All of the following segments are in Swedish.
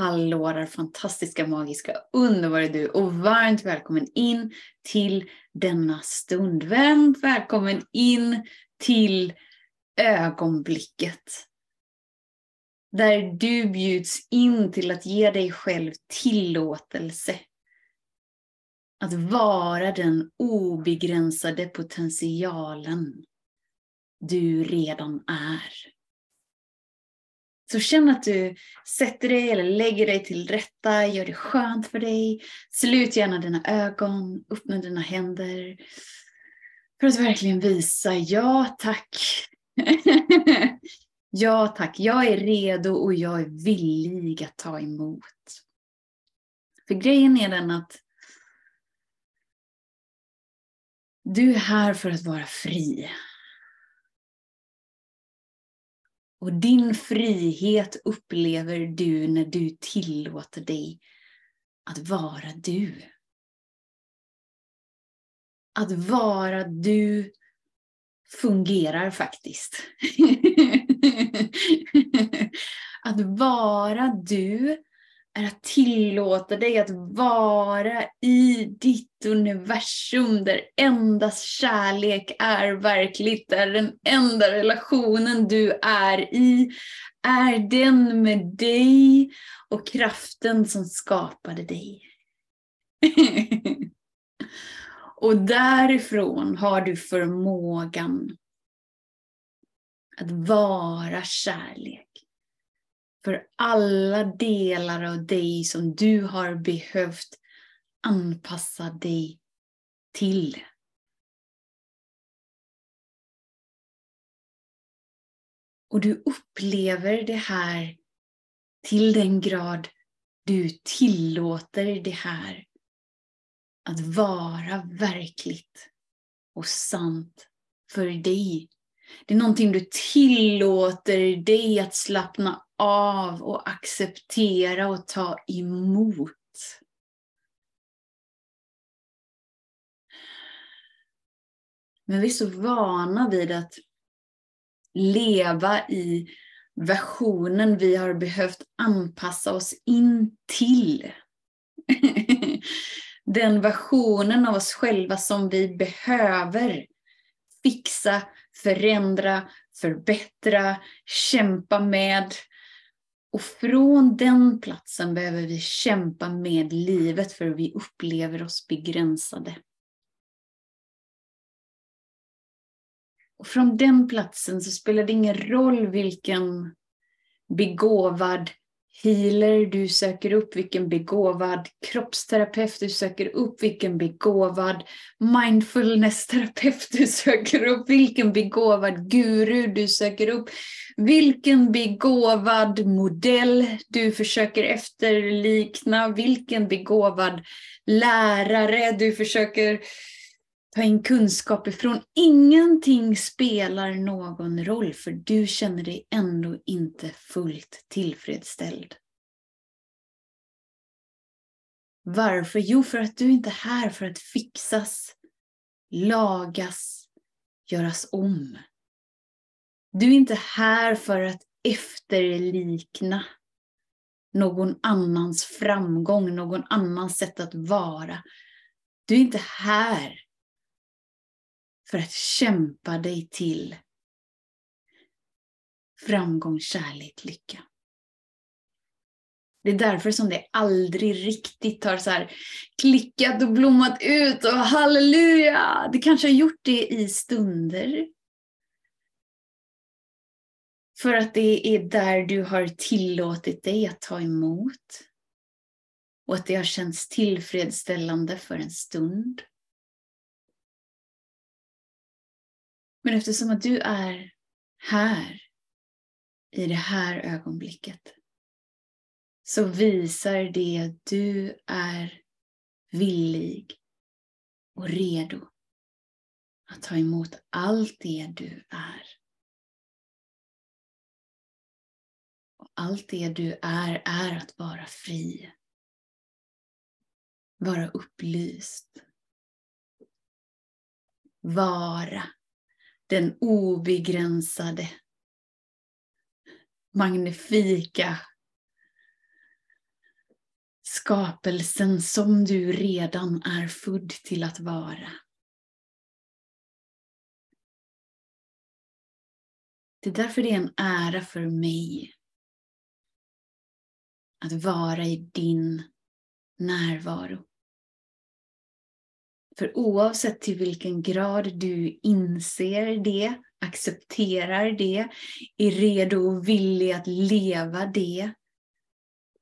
Hallå där fantastiska, magiska, underbara du och varmt välkommen in till denna stund. Varmt välkommen in till ögonblicket. Där du bjuds in till att ge dig själv tillåtelse. Att vara den obegränsade potentialen du redan är. Så känn att du sätter dig eller lägger dig till rätta, gör det skönt för dig. Slut gärna dina ögon, öppna dina händer. För att verkligen visa, ja tack. ja tack, jag är redo och jag är villig att ta emot. För grejen är den att du är här för att vara fri. Och din frihet upplever du när du tillåter dig att vara du. Att vara du fungerar faktiskt. att vara du är att tillåta dig att vara i ditt universum där endast kärlek är verkligt, där den enda relationen du är i är den med dig och kraften som skapade dig. och därifrån har du förmågan att vara kärlek för alla delar av dig som du har behövt anpassa dig till. Och du upplever det här till den grad du tillåter det här att vara verkligt och sant för dig. Det är någonting du tillåter dig att slappna av och acceptera och ta emot. Men vi är så vana vid att leva i versionen vi har behövt anpassa oss in till. Den versionen av oss själva som vi behöver fixa, förändra, förbättra, kämpa med, och från den platsen behöver vi kämpa med livet för vi upplever oss begränsade. Och från den platsen så spelar det ingen roll vilken begåvad healer du söker upp, vilken begåvad kroppsterapeut du söker upp, vilken begåvad mindfulness-terapeut du söker upp, vilken begåvad guru du söker upp, vilken begåvad modell du försöker efterlikna, vilken begåvad lärare du försöker ta in kunskap ifrån. Ingenting spelar någon roll för du känner dig ändå inte fullt tillfredsställd. Varför? Jo, för att du inte är här för att fixas, lagas, göras om. Du är inte här för att efterlikna någon annans framgång, någon annans sätt att vara. Du är inte här för att kämpa dig till framgång, kärlek, lycka. Det är därför som det aldrig riktigt har så här klickat och blommat ut och halleluja! Det kanske har gjort det i stunder. För att det är där du har tillåtit dig att ta emot. Och att det har känts tillfredsställande för en stund. Men eftersom att du är här i det här ögonblicket så visar det att du är villig och redo att ta emot allt det du är. Och allt det du är, är att vara fri. Vara upplyst. Vara den obegränsade, magnifika skapelsen som du redan är född till att vara. Det är därför det är en ära för mig att vara i din närvaro. För oavsett till vilken grad du inser det, accepterar det, är redo och villig att leva det,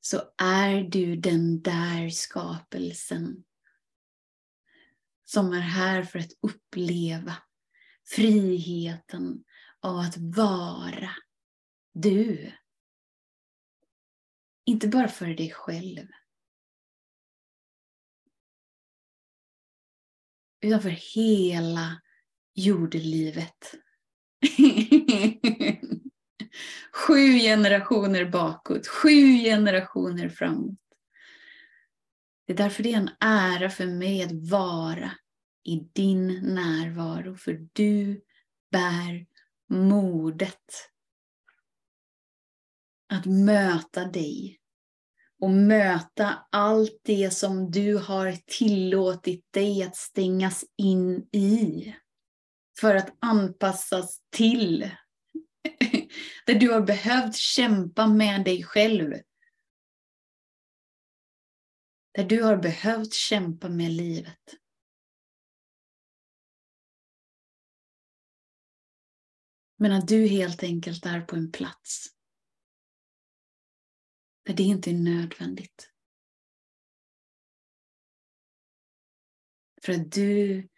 så är du den där skapelsen som är här för att uppleva friheten av att vara du. Inte bara för dig själv. Utan för hela jordelivet. sju generationer bakåt, sju generationer framåt. Det är därför det är en ära för mig att vara i din närvaro, för du bär modet att möta dig och möta allt det som du har tillåtit dig att stängas in i för att anpassas till. Där du har behövt kämpa med dig själv. Där du har behövt kämpa med livet. Men att du helt enkelt är på en plats när det inte är nödvändigt. För att du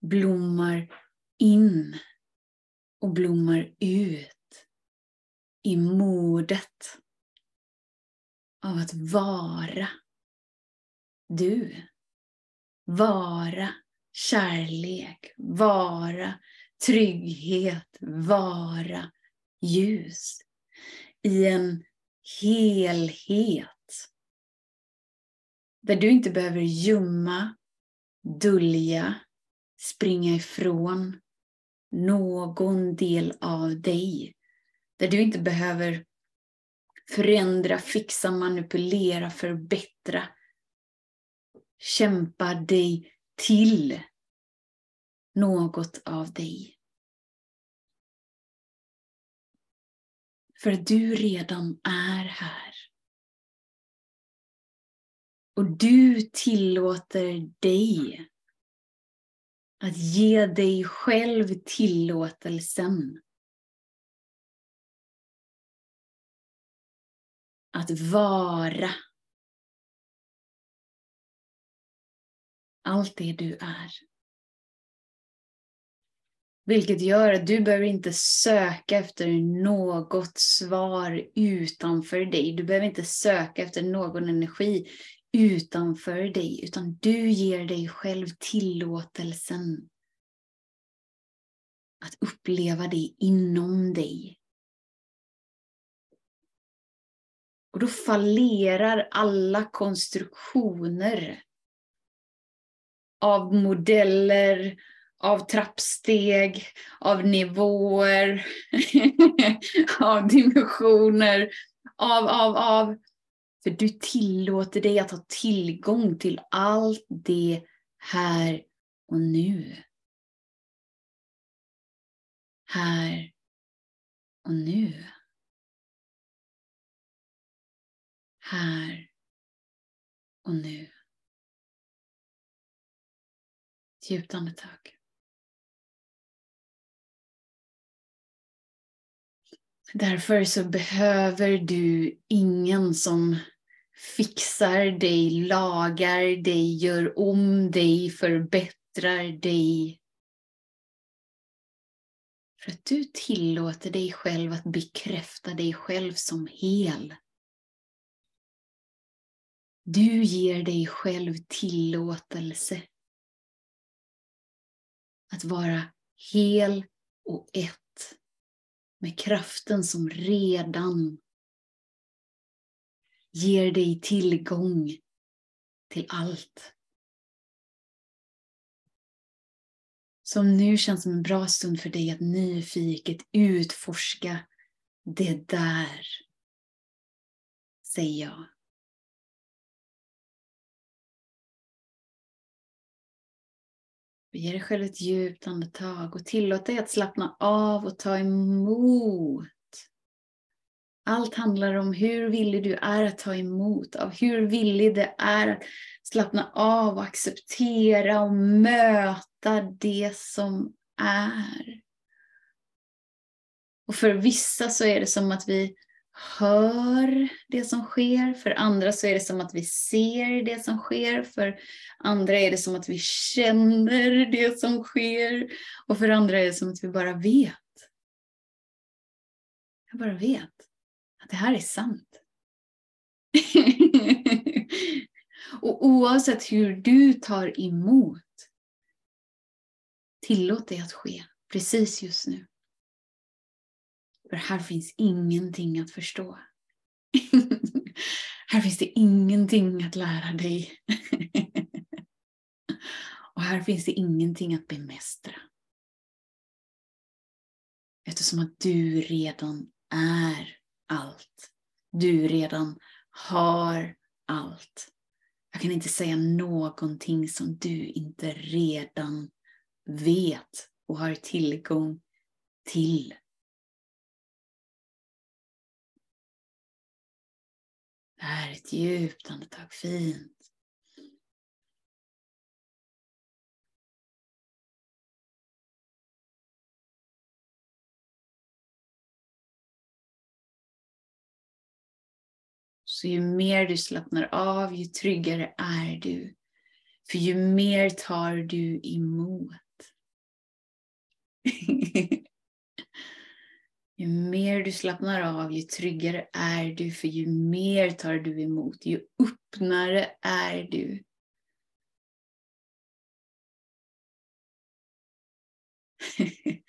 blommar in och blommar ut i modet av att vara du. Vara kärlek, vara trygghet, vara ljus i en helhet. Där du inte behöver gömma, dölja, springa ifrån någon del av dig. Där du inte behöver förändra, fixa, manipulera, förbättra. Kämpa dig till något av dig. För att du redan är här. Och du tillåter dig att ge dig själv tillåtelsen. Att vara allt det du är. Vilket gör att du behöver inte söka efter något svar utanför dig. Du behöver inte söka efter någon energi utanför dig, utan du ger dig själv tillåtelsen att uppleva det inom dig. Och då fallerar alla konstruktioner av modeller, av trappsteg, av nivåer, av dimensioner, av, av, av. För du tillåter dig att ha tillgång till allt det här och nu. Här och nu. Här och nu. Djupt andetag. Därför så behöver du ingen som fixar dig, lagar dig, gör om dig, förbättrar dig. För att du tillåter dig själv att bekräfta dig själv som hel. Du ger dig själv tillåtelse att vara hel och ett med kraften som redan ger dig tillgång till allt. Som nu känns som en bra stund för dig att nyfiket utforska det där, säger jag. Ge dig själv ett djupt andetag och tillåt dig att slappna av och ta emot. Allt handlar om hur villig du är att ta emot, av hur villig det är att slappna av och acceptera och möta det som är. Och för vissa så är det som att vi hör det som sker. För andra så är det som att vi ser det som sker. För andra är det som att vi känner det som sker. Och för andra är det som att vi bara vet. Jag bara vet att det här är sant. och oavsett hur du tar emot, tillåt det att ske precis just nu. För här finns ingenting att förstå. här finns det ingenting att lära dig. Och här finns det ingenting att bemästra. Eftersom att du redan är allt. Du redan har allt. Jag kan inte säga någonting som du inte redan vet och har tillgång till. Här ett djupt andetag, fint. Så ju mer du slappnar av, ju tryggare är du. För ju mer tar du emot. Ju mer du slappnar av, ju tryggare är du, för ju mer tar du emot, ju öppnare är du.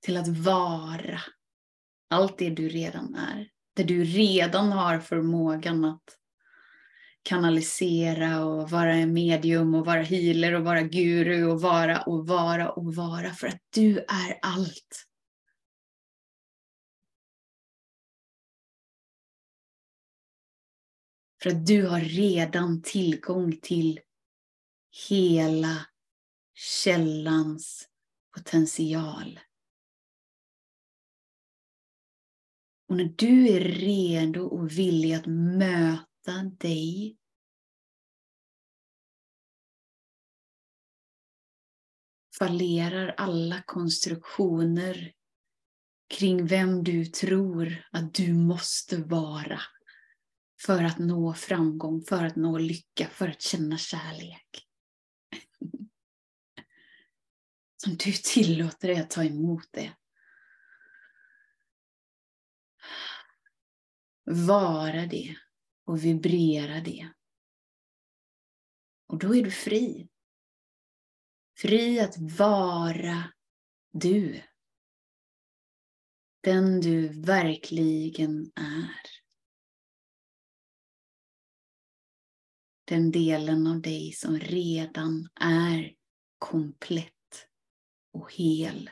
till att vara allt det du redan är. Där du redan har förmågan att kanalisera och vara en medium och vara healer och vara guru och vara och vara och vara för att du är allt. För att du har redan tillgång till hela källans potential. Och när du är redo och villig att möta dig fallerar alla konstruktioner kring vem du tror att du måste vara för att nå framgång, för att nå lycka, för att känna kärlek. Som du tillåter dig att ta emot det. Vara det och vibrera det. Och då är du fri. Fri att vara du. Den du verkligen är. Den delen av dig som redan är komplett och hel.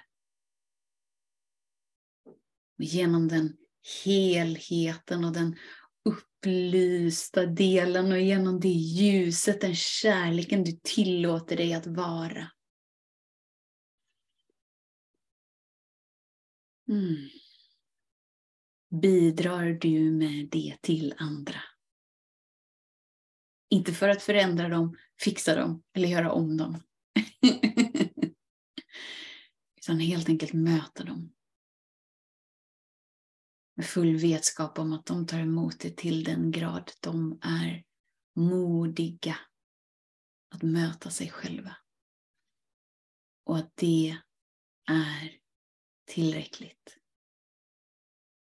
Och genom den helheten och den upplysta delen och genom det ljuset, den kärleken du tillåter dig att vara. Mm. Bidrar du med det till andra? Inte för att förändra dem, fixa dem eller göra om dem. Utan helt enkelt möta dem. Med full vetskap om att de tar emot det till den grad de är modiga att möta sig själva. Och att det är tillräckligt.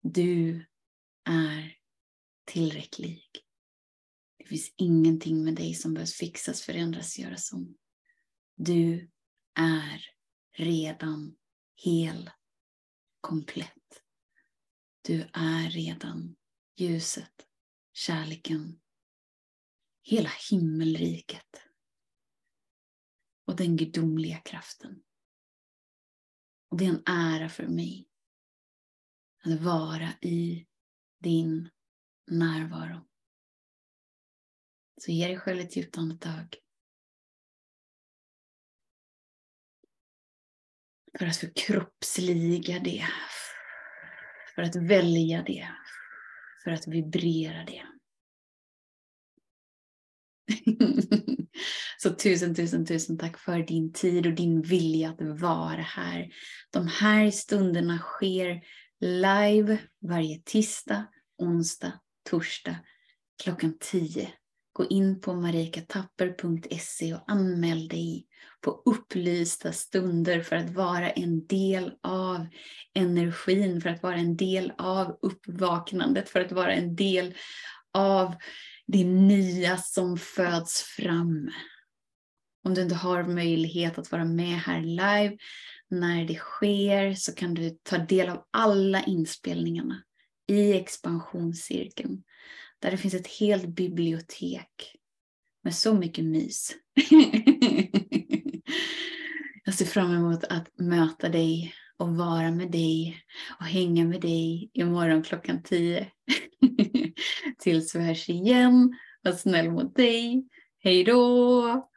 Du är tillräcklig. Det finns ingenting med dig som behövs fixas, förändras, göras om. Du är redan hel, komplett. Du är redan ljuset, kärleken, hela himmelriket och den gudomliga kraften. Och det är en ära för mig att vara i din närvaro. Så ge dig själv ett djupt andetag. För att förkroppsliga det. För att välja det. För att vibrera det. Så tusen, tusen, tusen tack för din tid och din vilja att vara här. De här stunderna sker live varje tisdag, onsdag, torsdag klockan 10. Gå in på marikatapper.se och anmäl dig på upplysta stunder för att vara en del av energin, för att vara en del av uppvaknandet, för att vara en del av det nya som föds fram. Om du inte har möjlighet att vara med här live när det sker så kan du ta del av alla inspelningarna i expansionscirkeln. Där det finns ett helt bibliotek med så mycket mys. Jag ser fram emot att möta dig och vara med dig och hänga med dig imorgon klockan 10. Tills vi hörs igen, var snäll mot dig. Hej då!